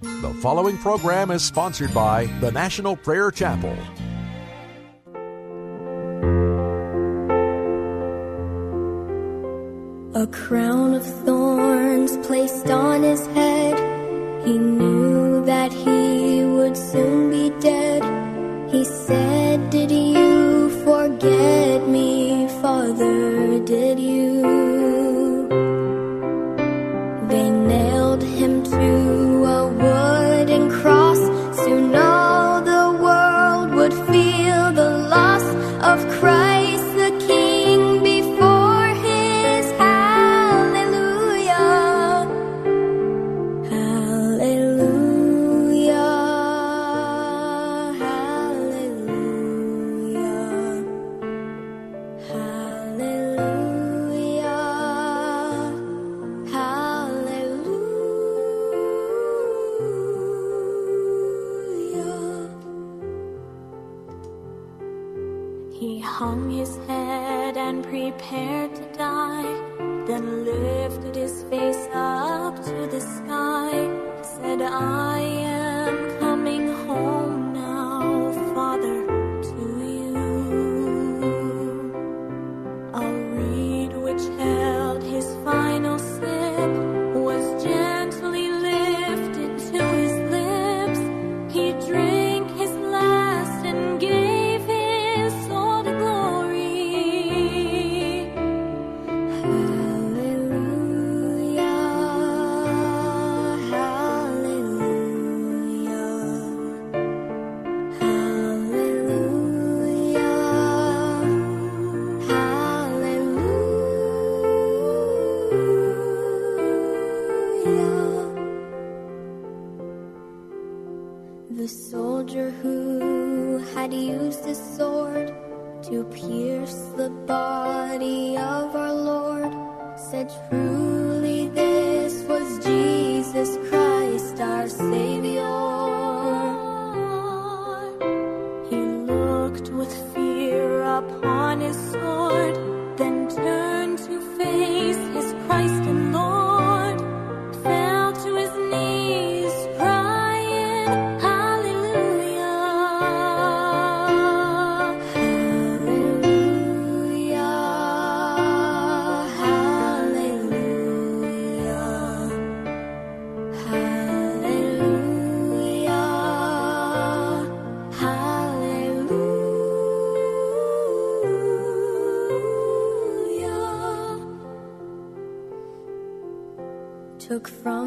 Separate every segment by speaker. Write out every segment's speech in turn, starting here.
Speaker 1: The following program is sponsored by the National Prayer Chapel.
Speaker 2: A crown of thorns placed on his head. He knew that he would soon be dead. He said, from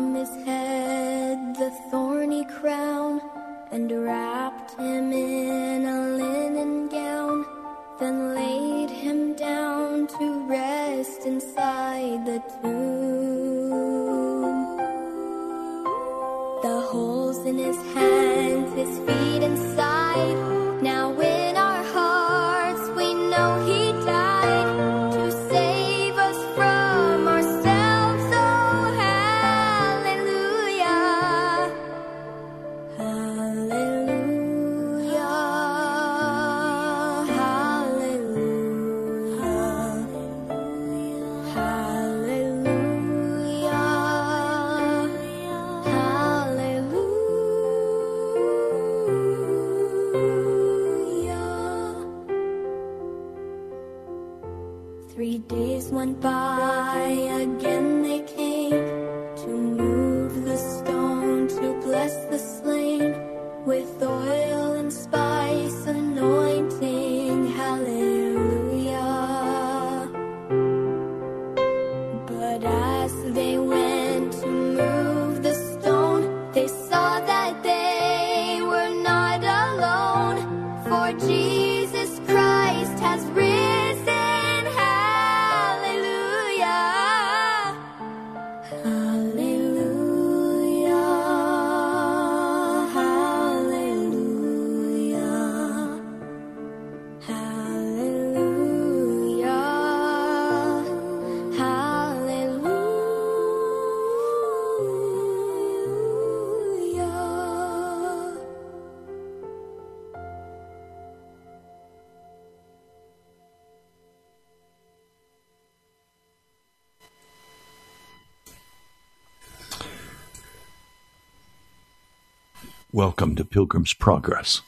Speaker 3: Welcome to Pilgrim's Progress.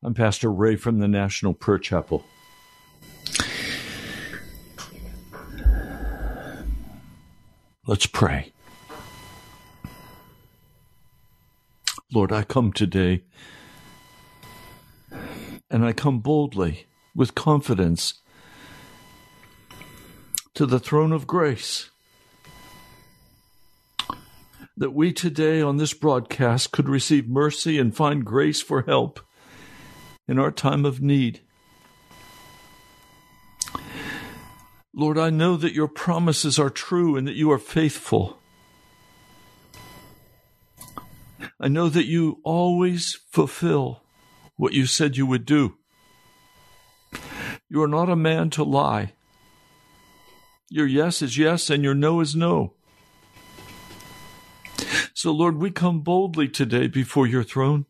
Speaker 3: I'm Pastor Ray from the National Prayer Chapel. Let's pray. Lord, I come today and I come boldly with confidence to the throne of grace that we today on this broadcast could receive mercy and find grace for help in our time of need. Lord, I know that your promises are true and that you are faithful. I know that you always fulfill what you said you would do. You are not a man to lie. Your yes is yes and your no is no. So, Lord, we come boldly today before your throne.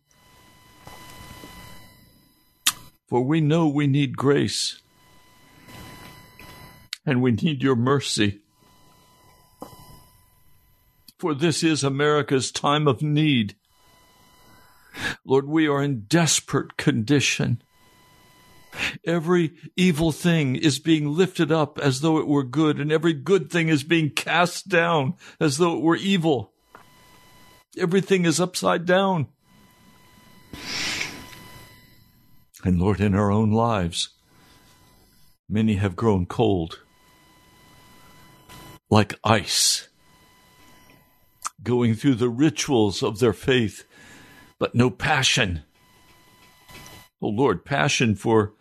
Speaker 3: For we know we need grace and we need your mercy. For this is America's time of need. Lord, we are in desperate condition. Every evil thing is being lifted up as though it were good, and every good thing is being cast down as though it were evil. Everything is upside down. And Lord, in our own lives, many have grown cold, like ice, going through the rituals of their faith, but no passion. Oh Lord, passion for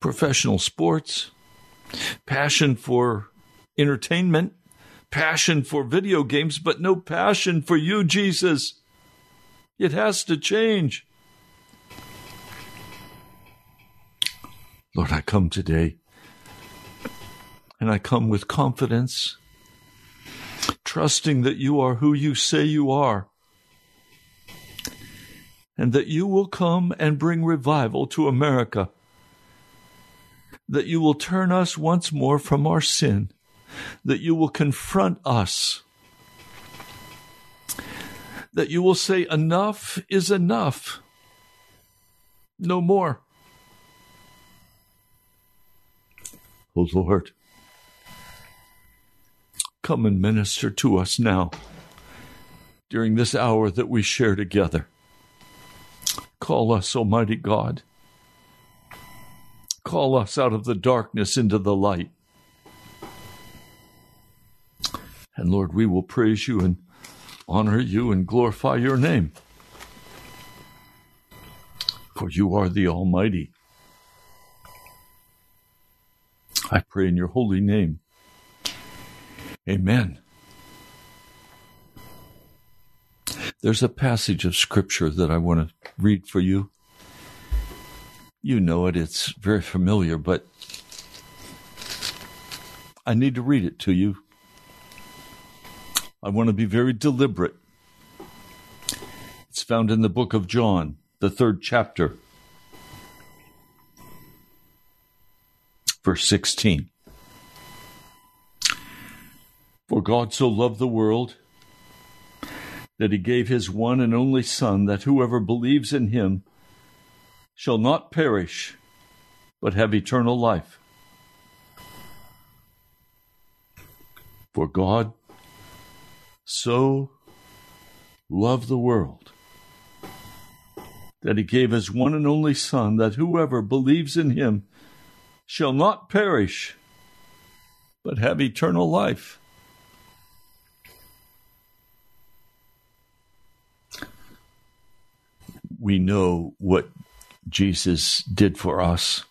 Speaker 3: professional sports, passion for entertainment, passion for video games, but no passion for you, Jesus. It has to change. Lord, I come today and I come with confidence, trusting that you are who you say you are, and that you will come and bring revival to America, that you will turn us once more from our sin that you will confront us, that you will say, Enough is enough, no more. Oh Lord, come and minister to us now during this hour that we share together. Call us, Almighty God. Call us out of the darkness into the light. And Lord, we will praise you and honor you and glorify your name. For you are the Almighty. I pray in your holy name. Amen. There's a passage of scripture that I want to read for you. You know it, it's very familiar, but I need to read it to you I want to be very deliberate. It's found in the book of John, the third chapter, verse 16. For God so loved the world that he gave his one and only Son, that whoever believes in him shall not perish, but have eternal life. For God so loved the world that he gave his one and only Son, that whoever believes in him shall not perish, but have eternal life. We know what Jesus did for us.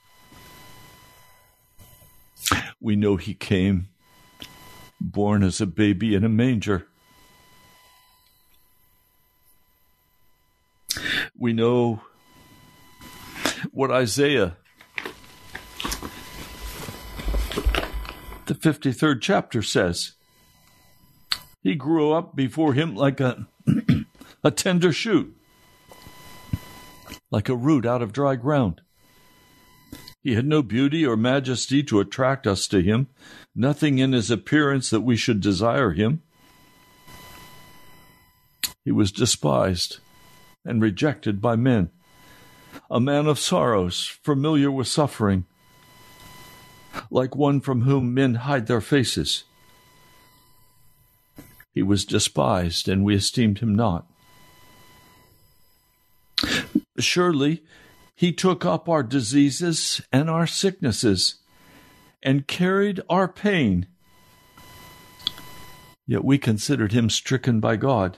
Speaker 3: We know he came born as a baby in a manger. We know what Isaiah, the 53rd chapter, says. He grew up before him like a, a tender shoot, like a root out of dry ground. He had no beauty or majesty to attract us to him, nothing in his appearance that we should desire him. He was despised and rejected by men, a man of sorrows, familiar with suffering, like one from whom men hide their faces. He was despised, and we esteemed him not. Surely he took up our diseases and our sicknesses and carried our pain. Yet we considered him stricken by God,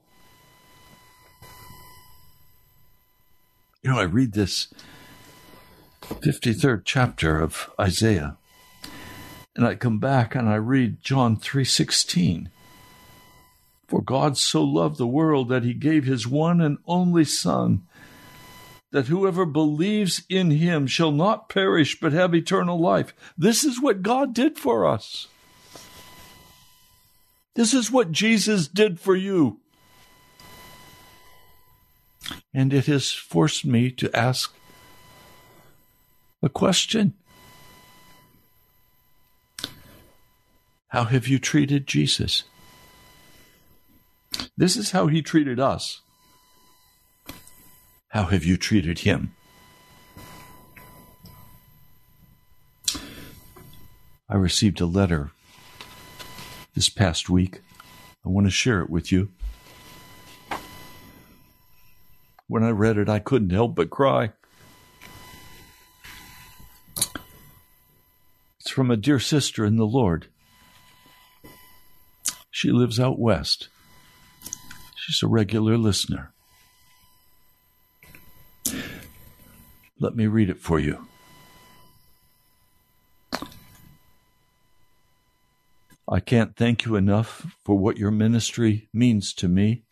Speaker 3: You know, I read this 53rd chapter of Isaiah, and I come back and I read John 3:16. For God so loved the world that he gave his one and only son that whoever believes in him shall not perish but have eternal life. This is what God did for us. This is what Jesus did for you. And it has forced me to ask a question How have you treated Jesus? This is how he treated us. How have you treated him? I received a letter this past week. I want to share it with you. When I read it, I couldn't help but cry. It's from a dear sister in the Lord. She lives out west. She's a regular listener. Let me read it for you. I can't thank you enough for what your ministry means to me.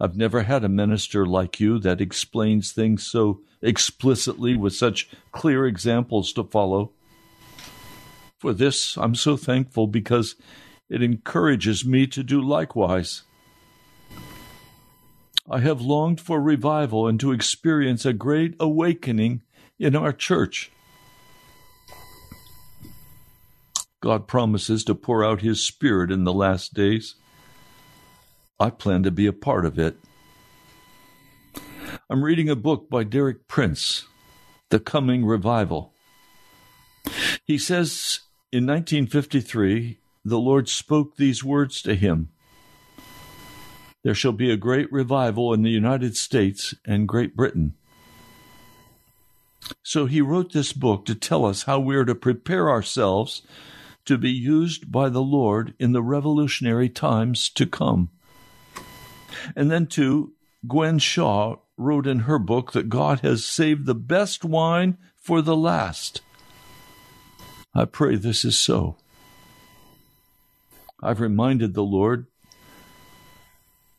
Speaker 3: I've never had a minister like you that explains things so explicitly with such clear examples to follow. For this, I'm so thankful because it encourages me to do likewise. I have longed for revival and to experience a great awakening in our church. God promises to pour out His Spirit in the last days. I plan to be a part of it. I'm reading a book by Derek Prince, The Coming Revival. He says in 1953, the Lord spoke these words to him there shall be a great revival in the United States and Great Britain. So he wrote this book to tell us how we are to prepare ourselves to be used by the Lord in the revolutionary times to come. And then, too, Gwen Shaw wrote in her book that God has saved the best wine for the last. I pray this is so. I've reminded the Lord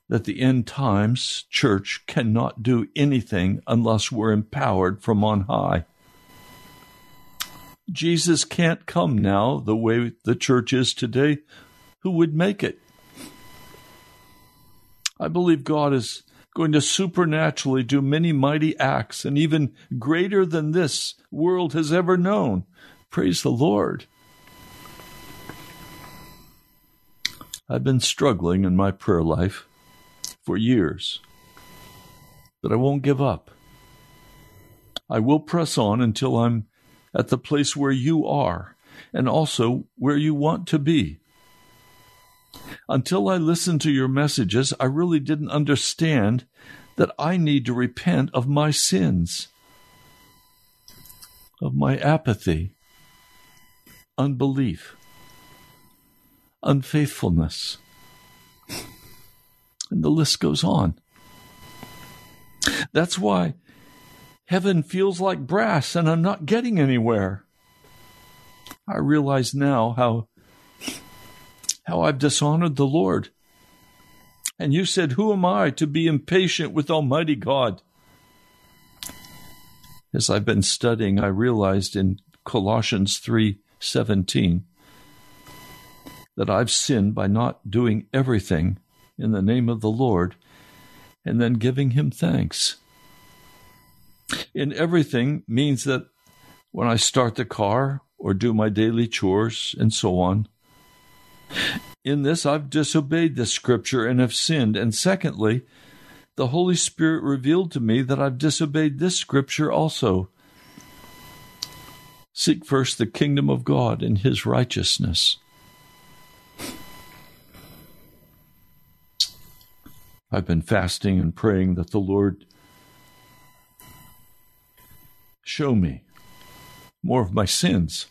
Speaker 3: that the end times church cannot do anything unless we're empowered from on high. Jesus can't come now the way the church is today. Who would make it? I believe God is going to supernaturally do many mighty acts and even greater than this world has ever known. Praise the Lord. I've been struggling in my prayer life for years. But I won't give up. I will press on until I'm at the place where you are and also where you want to be. Until I listened to your messages, I really didn't understand that I need to repent of my sins, of my apathy, unbelief, unfaithfulness and the list goes on. That's why heaven feels like brass and I'm not getting anywhere. I realize now how how I've dishonored the Lord. And you said, Who am I to be impatient with Almighty God? As I've been studying, I realized in Colossians 3:17 that I've sinned by not doing everything in the name of the Lord and then giving him thanks. In everything means that when I start the car or do my daily chores and so on, in this I've disobeyed the scripture and have sinned. And secondly, the Holy Spirit revealed to me that I've disobeyed this scripture also. Seek first the kingdom of God and his righteousness. I've been fasting and praying that the Lord show me more of my sins.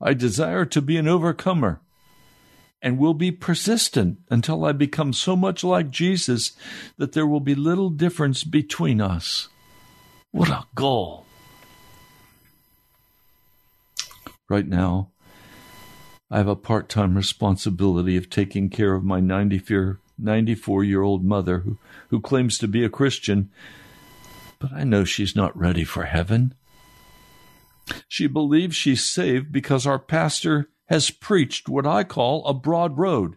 Speaker 3: I desire to be an overcomer and will be persistent until I become so much like Jesus that there will be little difference between us. What a goal! Right now, I have a part time responsibility of taking care of my 94 94 year old mother who, who claims to be a Christian, but I know she's not ready for heaven. She believes she's saved because our pastor has preached what I call a broad road.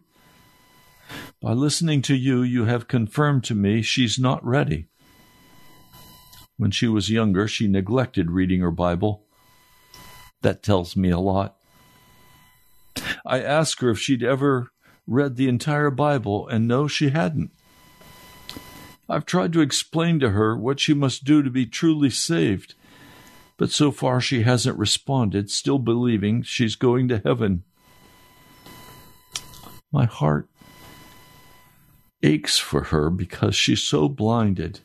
Speaker 3: By listening to you, you have confirmed to me she's not ready. When she was younger, she neglected reading her Bible. That tells me a lot. I asked her if she'd ever read the entire Bible, and no, she hadn't. I've tried to explain to her what she must do to be truly saved, but so far she hasn't responded, still believing she's going to heaven. My heart aches for her because she's so blinded,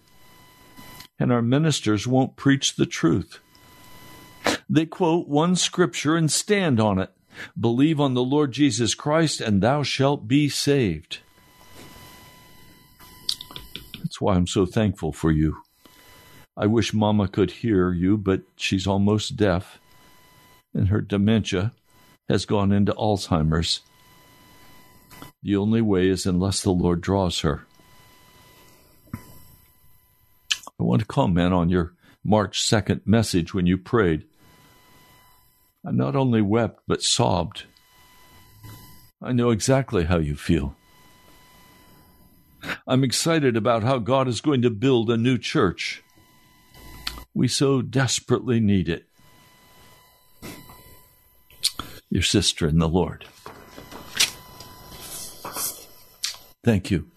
Speaker 3: and our ministers won't preach the truth. They quote one scripture and stand on it. Believe on the Lord Jesus Christ, and thou shalt be saved. That's why I'm so thankful for you. I wish Mama could hear you, but she's almost deaf, and her dementia has gone into Alzheimer's. The only way is unless the Lord draws her. I want to comment on your March 2nd message when you prayed. I not only wept, but sobbed. I know exactly how you feel. I'm excited about how God is going to build a new church. We so desperately need it. Your sister in the Lord. Thank you.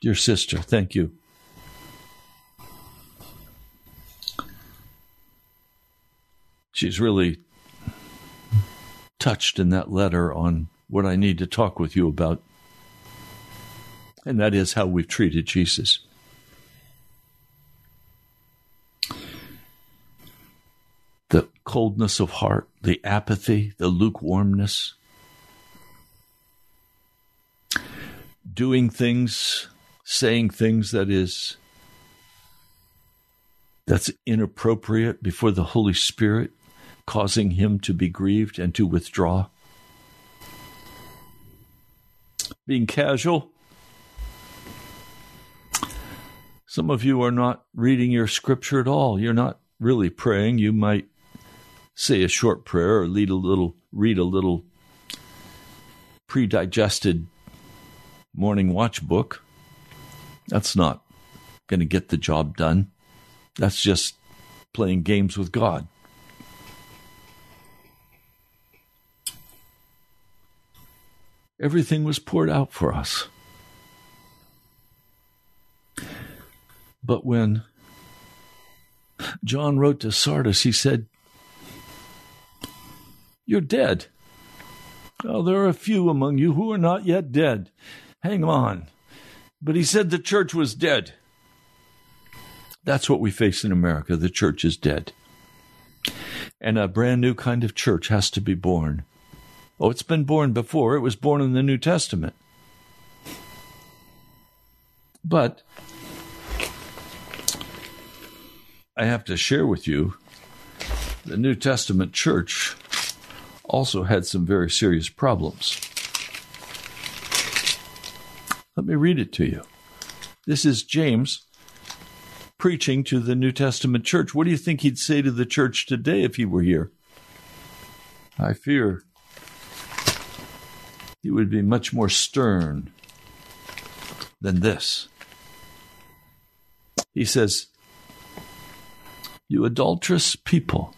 Speaker 3: Dear sister, thank you. she's really touched in that letter on what I need to talk with you about, and that is how we've treated Jesus. The coldness of heart, the apathy, the lukewarmness, doing things, saying things that is that's inappropriate before the Holy Spirit causing him to be grieved and to withdraw. Being casual. Some of you are not reading your scripture at all. You're not really praying. You might say a short prayer or read a little read a little pre-digested morning watch book. That's not going to get the job done. That's just playing games with God. Everything was poured out for us. But when John wrote to Sardis, he said, You're dead. Oh, there are a few among you who are not yet dead. Hang on. But he said the church was dead. That's what we face in America. The church is dead. And a brand new kind of church has to be born. Oh, it's been born before. It was born in the New Testament. But I have to share with you the New Testament church also had some very serious problems. Let me read it to you. This is James preaching to the New Testament church. What do you think he'd say to the church today if he were here? I fear he would be much more stern than this. He says, You adulterous people.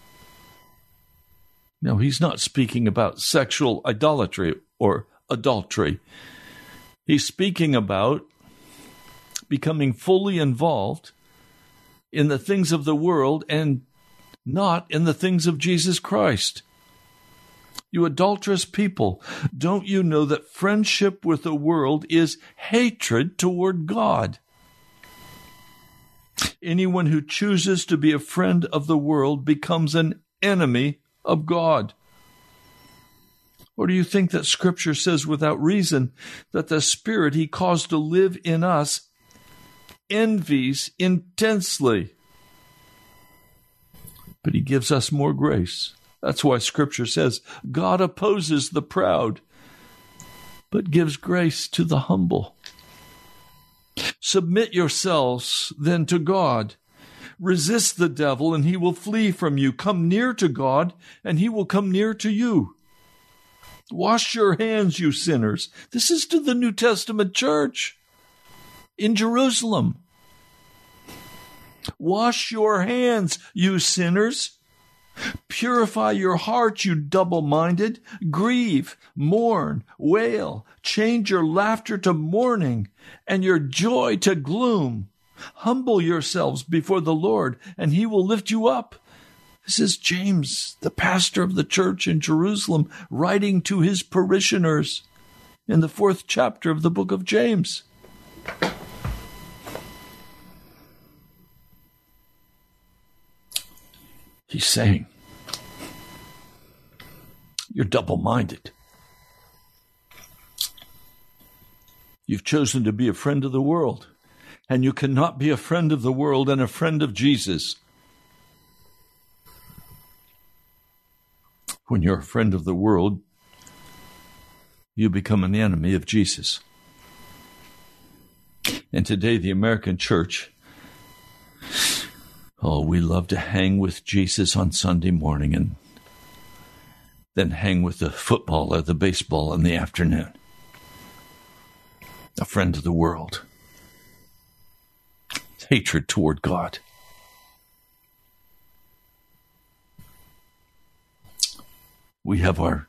Speaker 3: No, he's not speaking about sexual idolatry or adultery. He's speaking about becoming fully involved in the things of the world and not in the things of Jesus Christ. You adulterous people, don't you know that friendship with the world is hatred toward God? Anyone who chooses to be a friend of the world becomes an enemy of God. Or do you think that Scripture says without reason that the Spirit He caused to live in us envies intensely? But He gives us more grace. That's why Scripture says God opposes the proud, but gives grace to the humble. Submit yourselves then to God. Resist the devil, and he will flee from you. Come near to God, and he will come near to you. Wash your hands, you sinners. This is to the New Testament church in Jerusalem. Wash your hands, you sinners. Purify your heart, you double minded. Grieve, mourn, wail. Change your laughter to mourning and your joy to gloom. Humble yourselves before the Lord, and he will lift you up. This is James, the pastor of the church in Jerusalem, writing to his parishioners in the fourth chapter of the book of James. He's saying, You're double minded. You've chosen to be a friend of the world, and you cannot be a friend of the world and a friend of Jesus. When you're a friend of the world, you become an enemy of Jesus. And today, the American church Oh, we love to hang with Jesus on Sunday morning and then hang with the football or the baseball in the afternoon. A friend of the world. Hatred toward God. We have our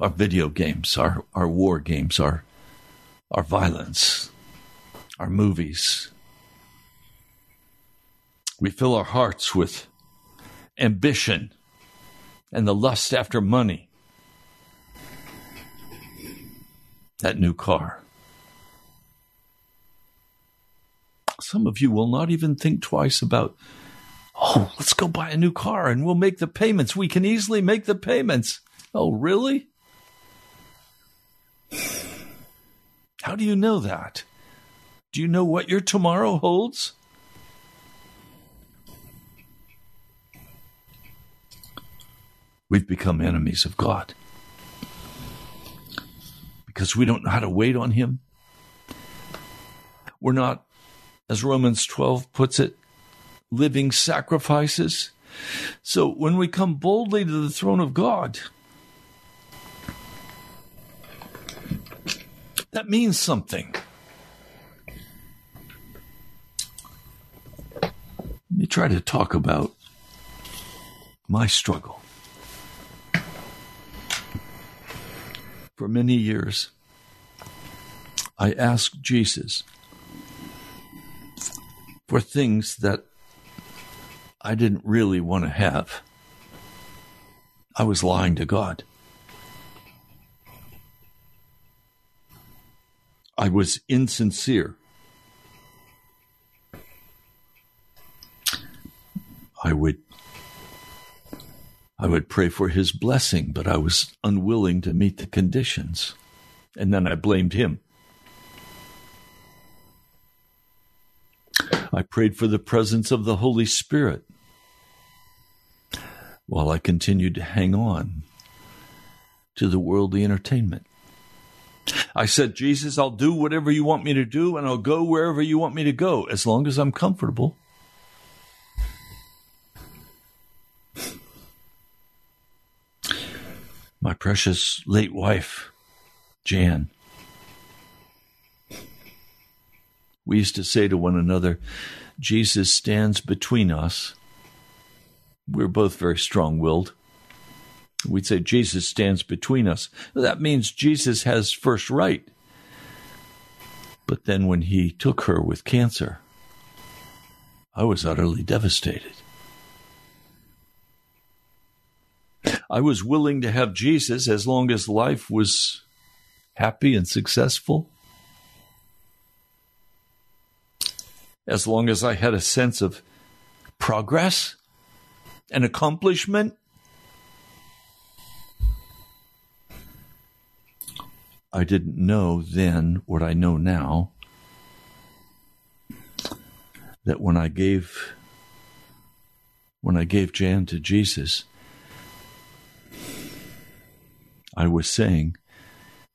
Speaker 3: our video games, our, our war games, our our violence, our movies, we fill our hearts with ambition and the lust after money. That new car. Some of you will not even think twice about, oh, let's go buy a new car and we'll make the payments. We can easily make the payments. Oh, really? How do you know that? Do you know what your tomorrow holds? we've become enemies of God. Because we don't know how to wait on Him. We're not, as Romans 12 puts it, living sacrifices. So when we come boldly to the throne of God, that means something. Let me try to talk about my struggle. for many years, I asked Jesus for things that I didn't really want to have. I was lying to God. I was insincere. I would I would pray for his blessing, but I was unwilling to meet the conditions. And then I blamed him. I prayed for the presence of the Holy Spirit while I continued to hang on to the worldly entertainment. I said, Jesus, I'll do whatever you want me to do and I'll go wherever you want me to go as long as I'm comfortable. My precious late wife, Jan, We used to say to one another, Jesus stands between us. We we're both very strong willed. We'd say Jesus stands between us. That means Jesus has first right. But then when he took her with cancer, I was utterly devastated. I was willing to have Jesus as long as life was happy and successful. As long as I had a sense of progress and accomplishment. I didn't know then what I know now that when I gave when I gave Jan to Jesus I was saying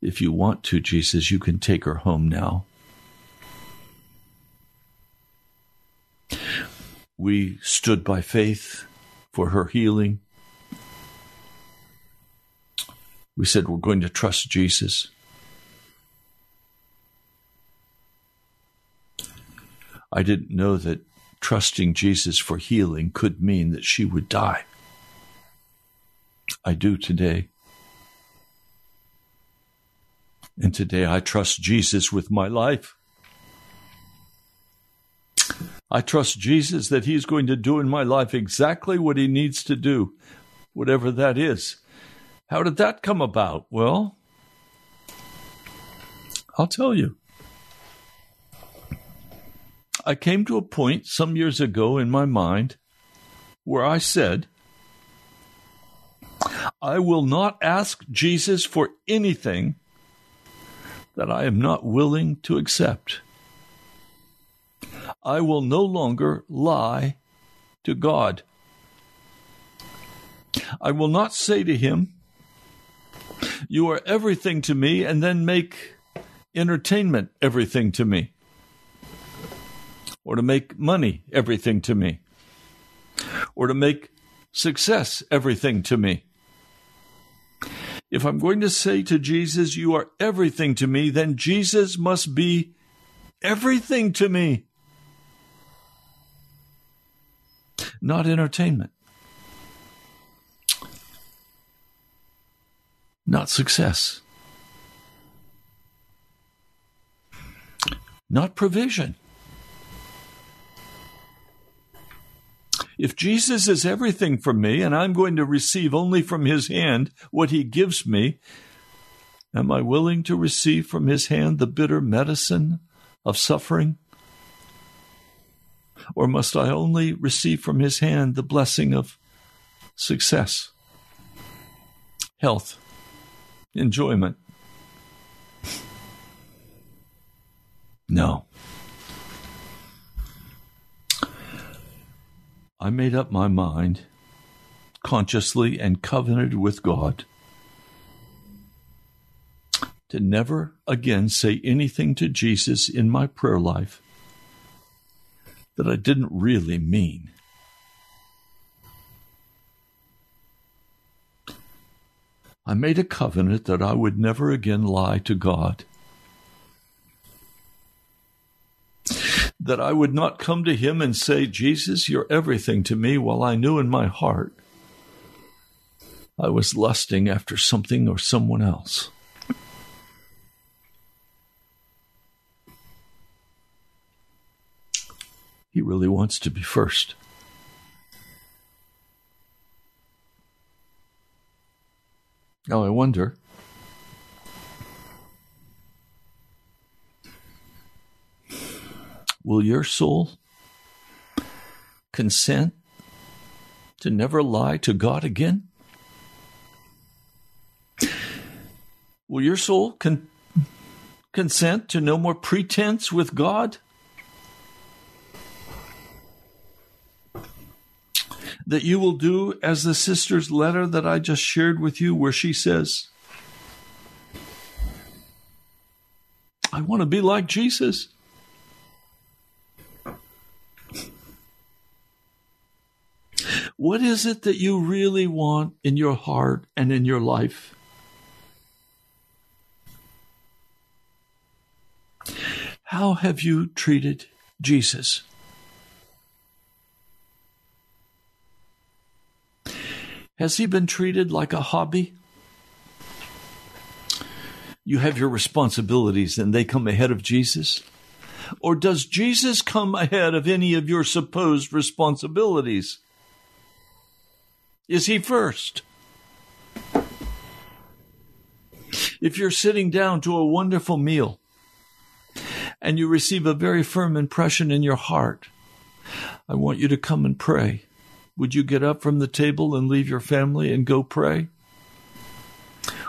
Speaker 3: if you want to Jesus you can take her home now we stood by faith for her healing we said we're going to trust Jesus I didn't know that trusting Jesus for healing could mean that she would die. I do today. And today I trust Jesus with my life. I trust Jesus that He's going to do in my life exactly what He needs to do, whatever that is. How did that come about? Well, I'll tell you. I came to a point some years ago in my mind where I said, I will not ask Jesus for anything that I am not willing to accept. I will no longer lie to God. I will not say to him, You are everything to me, and then make entertainment everything to me or to make money everything to me, or to make success everything to me. If I'm going to say to Jesus, You are everything to me, then Jesus must be everything to me. Not entertainment. Not success. Not provision. If Jesus is everything for me and I'm going to receive only from his hand what he gives me, am I willing to receive from his hand the bitter medicine of suffering? Or must I only receive from his hand the blessing of success, health, enjoyment? No. I made up my mind, consciously and covenanted with God, to never again say anything to Jesus in my prayer life that I didn't really mean. I made a covenant that I would never again lie to God. that I would not come to him and say, Jesus, you're everything to me, while I knew in my heart I was lusting after something or someone else. He really wants to be first. Now I wonder Will your soul consent to never lie to God again? Will your soul con- consent to no more pretense with God? that you will do as the sister's letter that I just shared with you, where she says, I want to be like Jesus. What is it that you really want in your heart and in your life? How have you treated Jesus? Has he been treated like a hobby? You have your responsibilities and they come ahead of Jesus? Or does Jesus come ahead of any of your supposed responsibilities? Is he first? If you're sitting down to a wonderful meal and you receive a very firm impression in your heart, I want you to come and pray. Would you get up from the table and leave your family and go pray?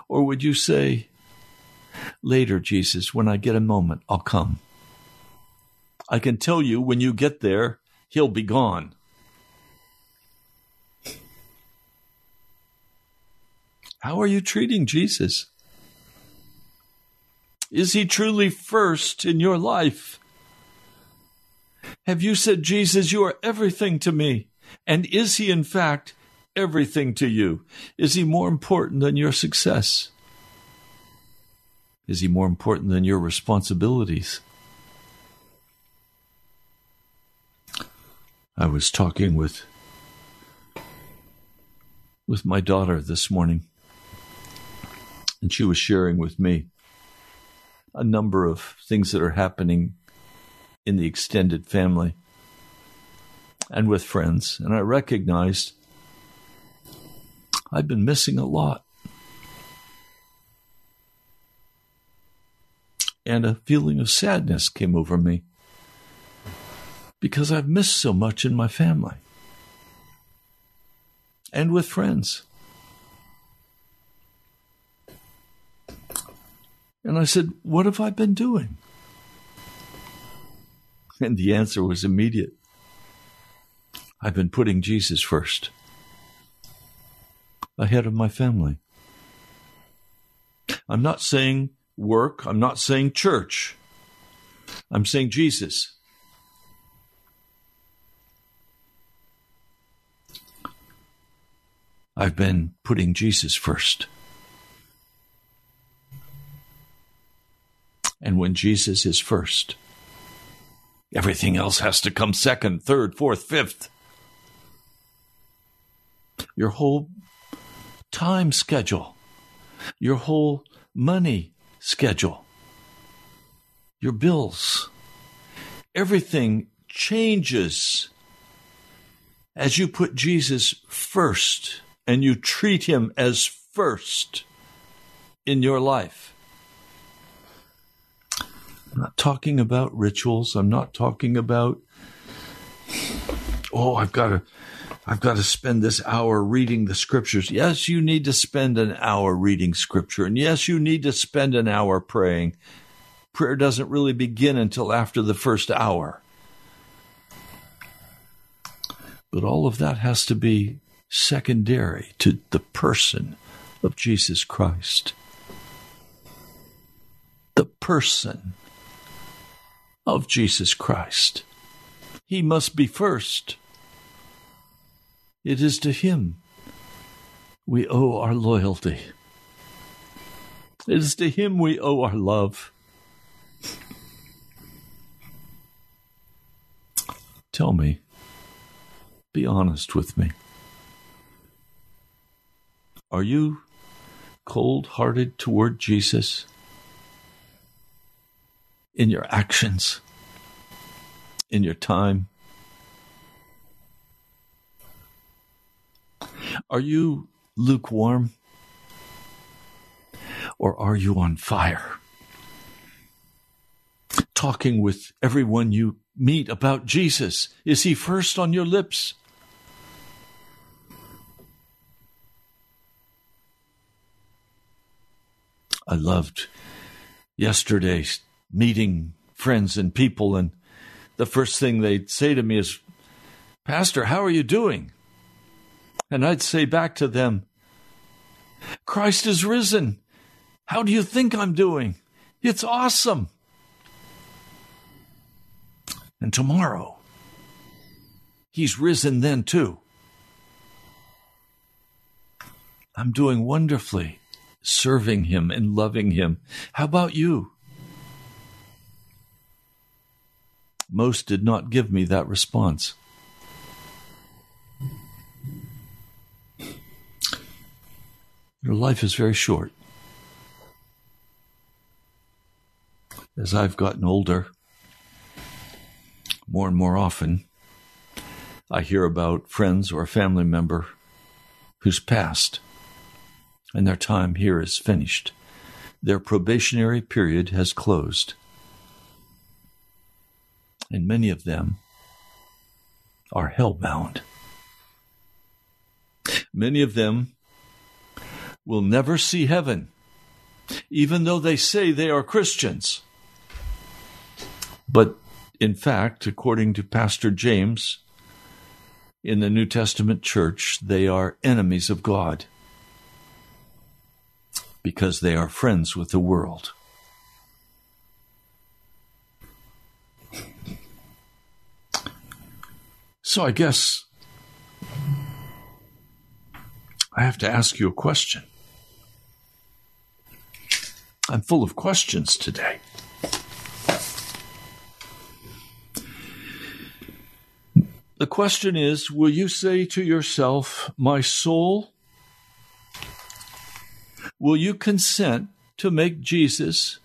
Speaker 3: Or would you say, Later, Jesus, when I get a moment, I'll come? I can tell you when you get there, he'll be gone. How are you treating Jesus? Is he truly first in your life? Have you said, Jesus, you are everything to me? And is he, in fact, everything to you? Is he more important than your success? Is he more important than your responsibilities? I was talking with with my daughter this morning and she was sharing with me a number of things that are happening in the extended family and with friends. And I recognized I've been missing a lot. And a feeling of sadness came over me because I've missed so much in my family and with friends. And I said, What have I been doing? And the answer was immediate I've been putting Jesus first, ahead of my family. I'm not saying work, I'm not saying church, I'm saying Jesus. I've been putting Jesus first. And when Jesus is first, everything else has to come second, third, fourth, fifth. Your whole time schedule, your whole money schedule, your bills, everything changes as you put Jesus first and you treat him as first in your life. I'm not talking about rituals. I'm not talking about, oh, I've got to. I've got to spend this hour reading the scriptures. Yes, you need to spend an hour reading scripture. And yes, you need to spend an hour praying. Prayer doesn't really begin until after the first hour. But all of that has to be secondary to the person of Jesus Christ. The person of Jesus Christ. He must be first. It is to Him we owe our loyalty. It is to Him we owe our love. Tell me, be honest with me. Are you cold hearted toward Jesus in your actions, in your time? Are you lukewarm? Or are you on fire? Talking with everyone you meet about Jesus. Is he first on your lips? I loved yesterday meeting friends and people, and the first thing they'd say to me is, Pastor, how are you doing? And I'd say back to them, Christ is risen. How do you think I'm doing? It's awesome. And tomorrow, He's risen then too. I'm doing wonderfully serving Him and loving Him. How about you? Most did not give me that response. Your life is very short. As I've gotten older, more and more often, I hear about friends or a family member who's passed and their time here is finished. Their probationary period has closed. And many of them are hellbound. Many of them will never see heaven, even though they say they are Christians. But in fact, according to Pastor James in the New Testament church, they are enemies of God because they are friends with the world. So I guess I have to ask you a question. I'm full of questions today. The question is Will you say to yourself, My soul, will you consent to make Jesus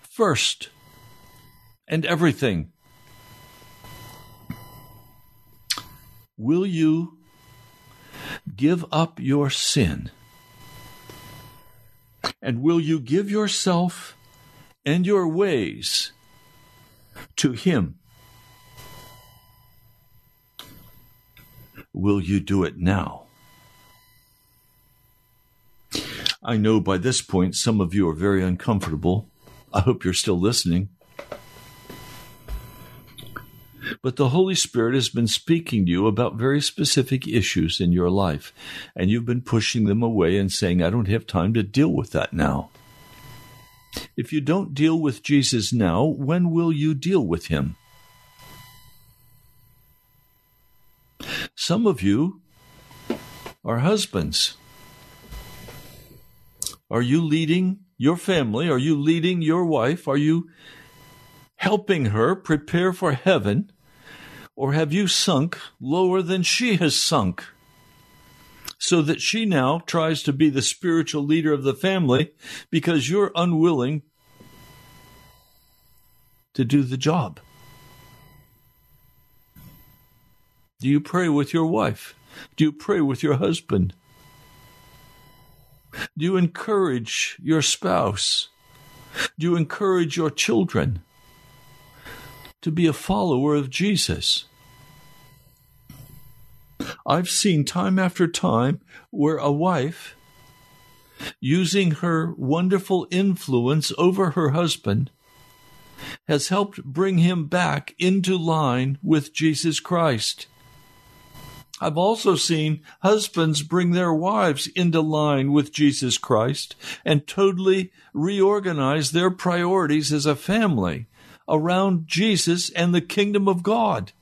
Speaker 3: first and everything? Will you give up your sin? And will you give yourself and your ways to Him? Will you do it now? I know by this point some of you are very uncomfortable. I hope you're still listening. But the Holy Spirit has been speaking to you about very specific issues in your life, and you've been pushing them away and saying, I don't have time to deal with that now. If you don't deal with Jesus now, when will you deal with him? Some of you are husbands. Are you leading your family? Are you leading your wife? Are you helping her prepare for heaven? Or have you sunk lower than she has sunk? So that she now tries to be the spiritual leader of the family because you're unwilling to do the job. Do you pray with your wife? Do you pray with your husband? Do you encourage your spouse? Do you encourage your children to be a follower of Jesus? I've seen time after time where a wife, using her wonderful influence over her husband, has helped bring him back into line with Jesus Christ. I've also seen husbands bring their wives into line with Jesus Christ and totally reorganize their priorities as a family around Jesus and the kingdom of God.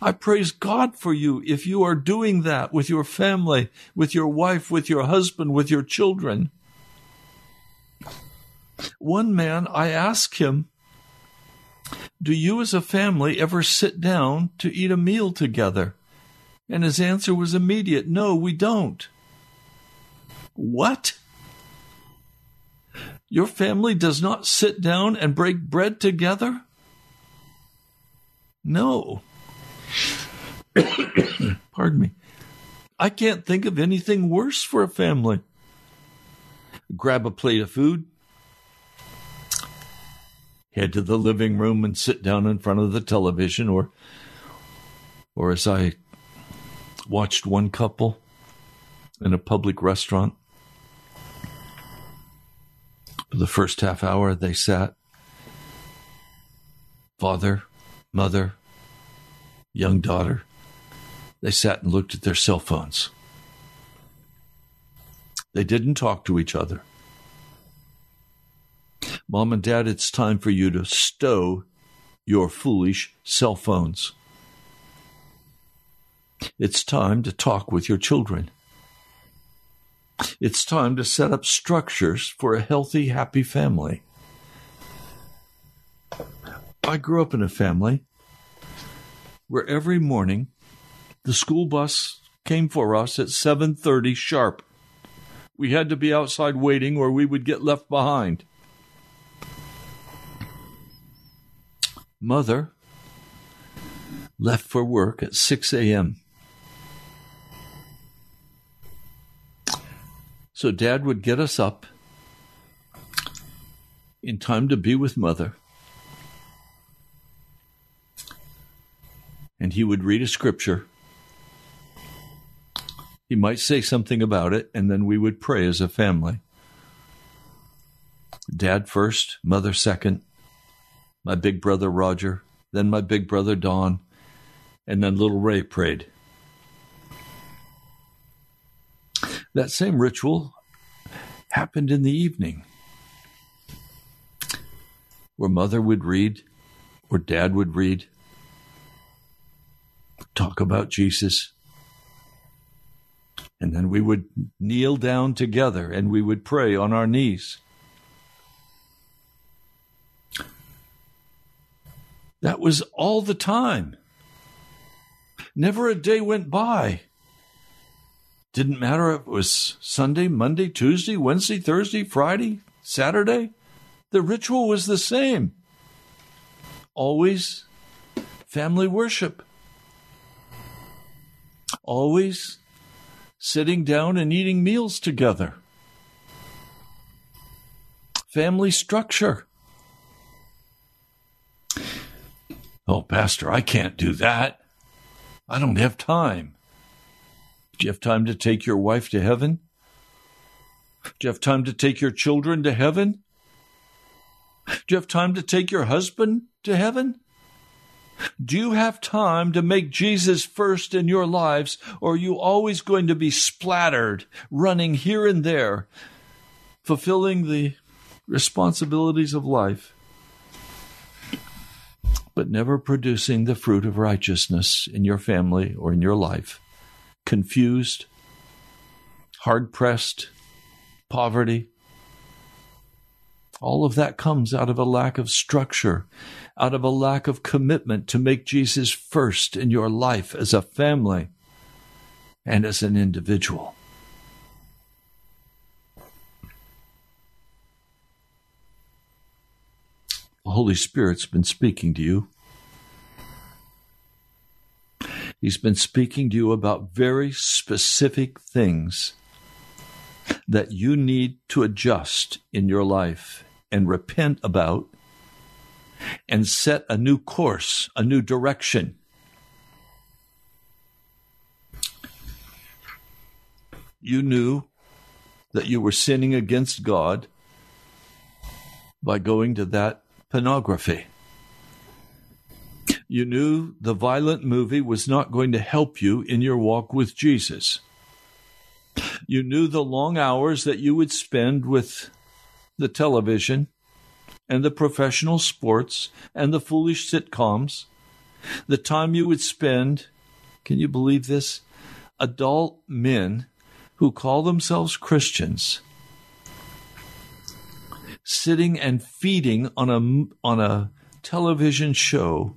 Speaker 3: I praise God for you if you are doing that with your family, with your wife, with your husband, with your children. One man, I asked him, Do you as a family ever sit down to eat a meal together? And his answer was immediate No, we don't. What? Your family does not sit down and break bread together? No. Pardon me. I can't think of anything worse for a family. Grab a plate of food, head to the living room and sit down in front of the television or or as I watched one couple in a public restaurant. For the first half hour they sat father, mother, young daughter they sat and looked at their cell phones. They didn't talk to each other. Mom and Dad, it's time for you to stow your foolish cell phones. It's time to talk with your children. It's time to set up structures for a healthy, happy family. I grew up in a family where every morning the school bus came for us at 7:30 sharp. We had to be outside waiting or we would get left behind. Mother left for work at 6 a.m. So dad would get us up in time to be with mother. And he would read a scripture. He might say something about it, and then we would pray as a family. Dad first, mother second, my big brother Roger, then my big brother Don, and then little Ray prayed. That same ritual happened in the evening, where mother would read, or dad would read, talk about Jesus. And then we would kneel down together and we would pray on our knees. That was all the time. Never a day went by. Didn't matter if it was Sunday, Monday, Tuesday, Wednesday, Thursday, Friday, Saturday. The ritual was the same. Always family worship. Always sitting down and eating meals together. Family structure. Oh, Pastor, I can't do that. I don't have time. Do you have time to take your wife to heaven? Do you have time to take your children to heaven? Do you have time to take your husband to heaven? Do you have time to make Jesus first in your lives, or are you always going to be splattered, running here and there, fulfilling the responsibilities of life, but never producing the fruit of righteousness in your family or in your life? Confused, hard pressed, poverty. All of that comes out of a lack of structure out of a lack of commitment to make Jesus first in your life as a family and as an individual. The Holy Spirit's been speaking to you. He's been speaking to you about very specific things that you need to adjust in your life and repent about and set a new course, a new direction. You knew that you were sinning against God by going to that pornography. You knew the violent movie was not going to help you in your walk with Jesus. You knew the long hours that you would spend with the television and the professional sports and the foolish sitcoms, the time you would spend, can you believe this? Adult men who call themselves Christians sitting and feeding on a, on a television show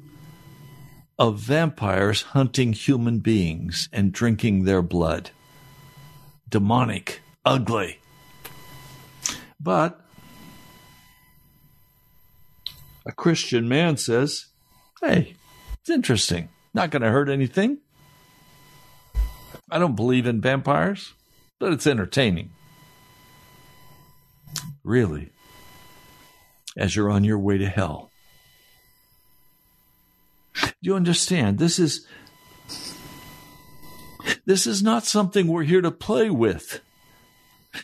Speaker 3: of vampires hunting human beings and drinking their blood. Demonic, ugly. But a Christian man says, Hey, it's interesting. Not going to hurt anything. I don't believe in vampires, but it's entertaining. Really, as you're on your way to hell. Do you understand? This is this is not something we're here to play with.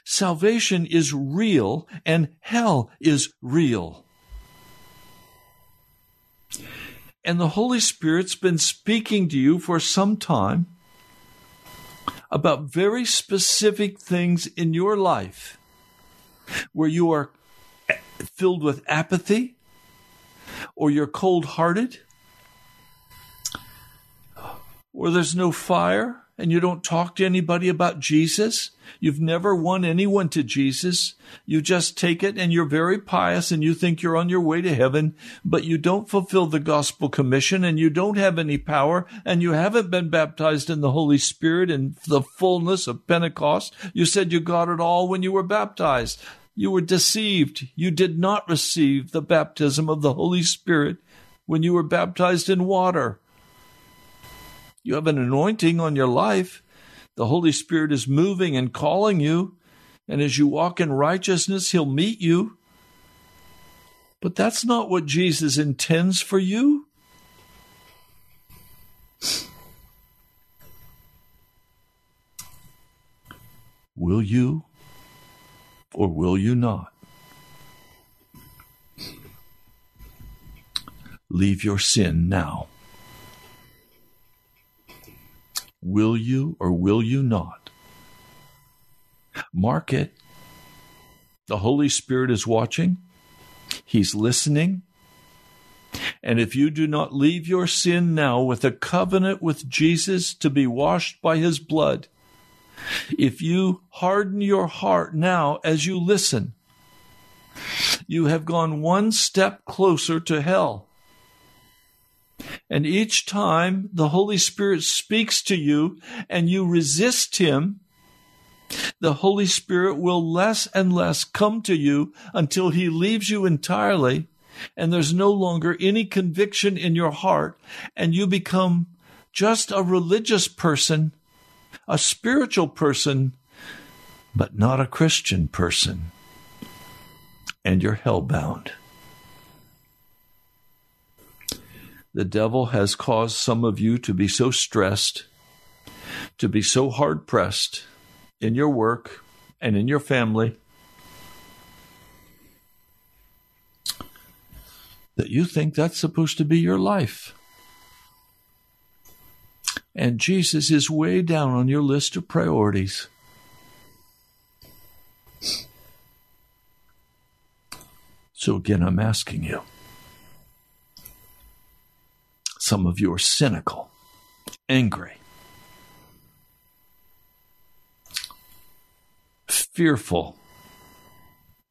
Speaker 3: Salvation is real and hell is real. And the Holy Spirit's been speaking to you for some time about very specific things in your life where you are filled with apathy or you're cold hearted or there's no fire and you don't talk to anybody about Jesus. You've never won anyone to Jesus. You just take it and you're very pious and you think you're on your way to heaven, but you don't fulfill the gospel commission and you don't have any power and you haven't been baptized in the Holy Spirit in the fullness of Pentecost. You said you got it all when you were baptized. You were deceived. You did not receive the baptism of the Holy Spirit when you were baptized in water. You have an anointing on your life. The Holy Spirit is moving and calling you. And as you walk in righteousness, He'll meet you. But that's not what Jesus intends for you. Will you or will you not? Leave your sin now. Will you or will you not? Mark it. The Holy Spirit is watching, He's listening. And if you do not leave your sin now with a covenant with Jesus to be washed by His blood, if you harden your heart now as you listen, you have gone one step closer to hell. And each time the Holy Spirit speaks to you and you resist Him, the Holy Spirit will less and less come to you until He leaves you entirely and there's no longer any conviction in your heart and you become just a religious person, a spiritual person, but not a Christian person. And you're hellbound. The devil has caused some of you to be so stressed, to be so hard pressed in your work and in your family that you think that's supposed to be your life. And Jesus is way down on your list of priorities. So again, I'm asking you some of you are cynical, angry, fearful.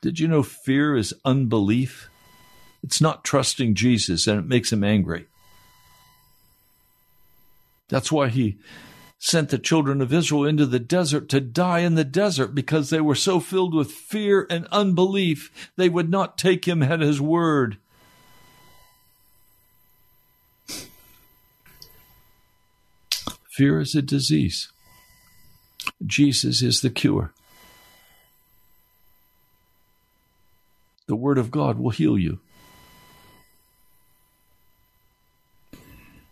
Speaker 3: Did you know fear is unbelief? It's not trusting Jesus and it makes him angry. That's why he sent the children of Israel into the desert to die in the desert because they were so filled with fear and unbelief they would not take him at his word. Fear is a disease. Jesus is the cure. The Word of God will heal you.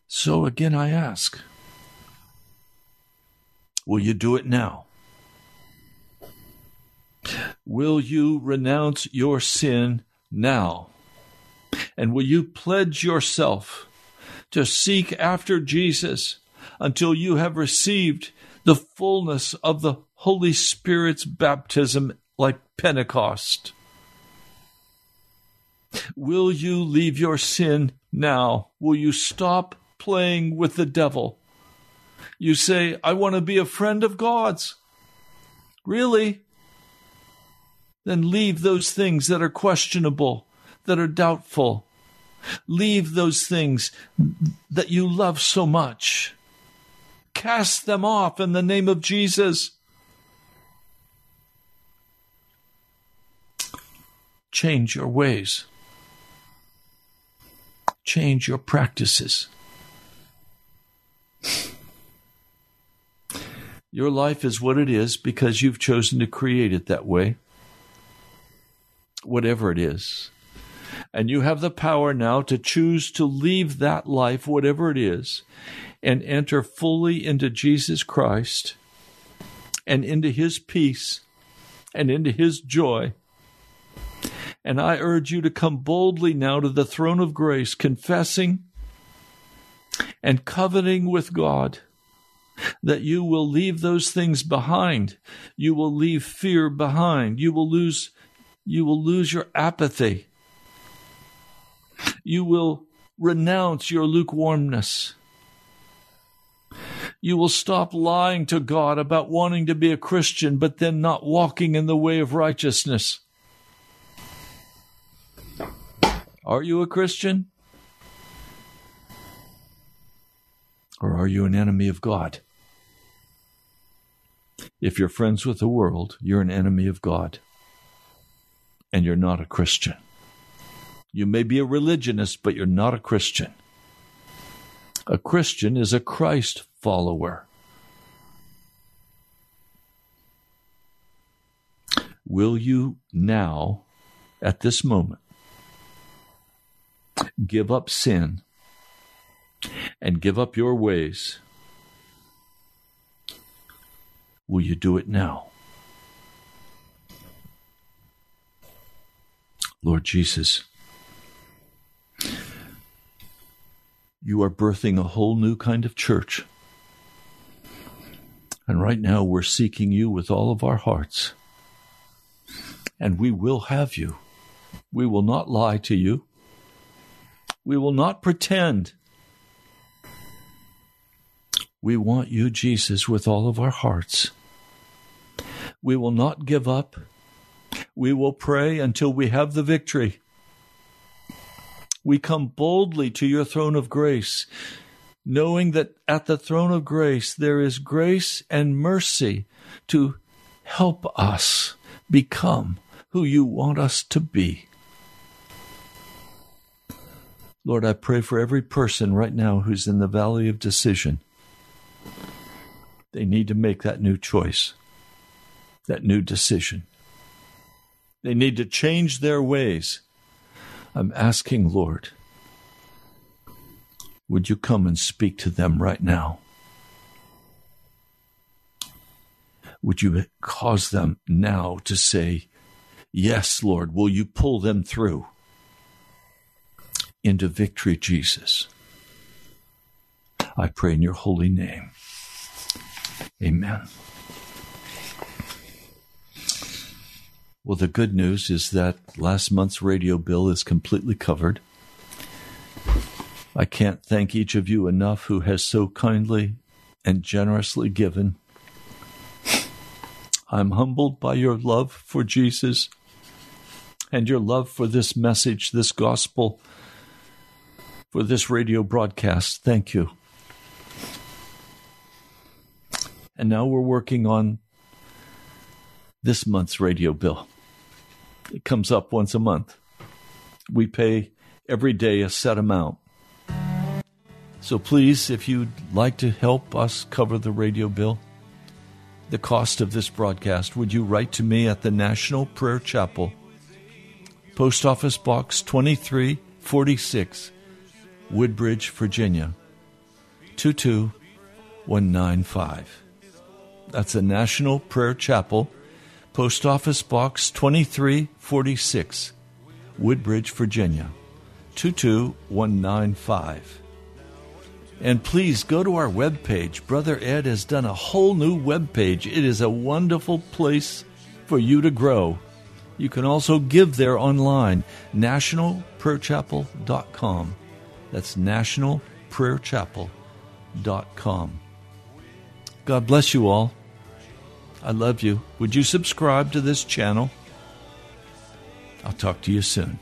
Speaker 3: So again, I ask Will you do it now? Will you renounce your sin now? And will you pledge yourself to seek after Jesus until you have received the fullness of the Holy Spirit's baptism like Pentecost. Will you leave your sin now? Will you stop playing with the devil? You say, I want to be a friend of God's. Really? Then leave those things that are questionable, that are doubtful. Leave those things that you love so much. Cast them off in the name of Jesus. Change your ways. Change your practices. Your life is what it is because you've chosen to create it that way, whatever it is. And you have the power now to choose to leave that life, whatever it is, and enter fully into Jesus Christ and into his peace and into his joy. And I urge you to come boldly now to the throne of grace, confessing and covenanting with God that you will leave those things behind. You will leave fear behind. You will lose you will lose your apathy. You will renounce your lukewarmness. You will stop lying to God about wanting to be a Christian, but then not walking in the way of righteousness. Are you a Christian? Or are you an enemy of God? If you're friends with the world, you're an enemy of God. And you're not a Christian. You may be a religionist, but you're not a Christian. A Christian is a Christ follower. Will you now, at this moment, give up sin and give up your ways? Will you do it now? Lord Jesus, you are birthing a whole new kind of church. And right now we're seeking you with all of our hearts. And we will have you. We will not lie to you. We will not pretend. We want you, Jesus, with all of our hearts. We will not give up. We will pray until we have the victory. We come boldly to your throne of grace, knowing that at the throne of grace there is grace and mercy to help us become who you want us to be. Lord, I pray for every person right now who's in the valley of decision. They need to make that new choice, that new decision. They need to change their ways. I'm asking, Lord, would you come and speak to them right now? Would you cause them now to say, Yes, Lord, will you pull them through into victory, Jesus? I pray in your holy name. Amen. Well, the good news is that last month's radio bill is completely covered. I can't thank each of you enough who has so kindly and generously given. I'm humbled by your love for Jesus and your love for this message, this gospel, for this radio broadcast. Thank you. And now we're working on this month's radio bill. It comes up once a month. We pay every day a set amount. So please, if you'd like to help us cover the radio bill, the cost of this broadcast, would you write to me at the National Prayer Chapel, Post Office Box 2346, Woodbridge, Virginia 22195. That's the National Prayer Chapel, Post Office Box 2346, Woodbridge, Virginia 22195. And please go to our webpage. Brother Ed has done a whole new webpage. It is a wonderful place for you to grow. You can also give there online, nationalprayerchapel.com. That's nationalprayerchapel.com. God bless you all. I love you. Would you subscribe to this channel? I'll talk to you soon.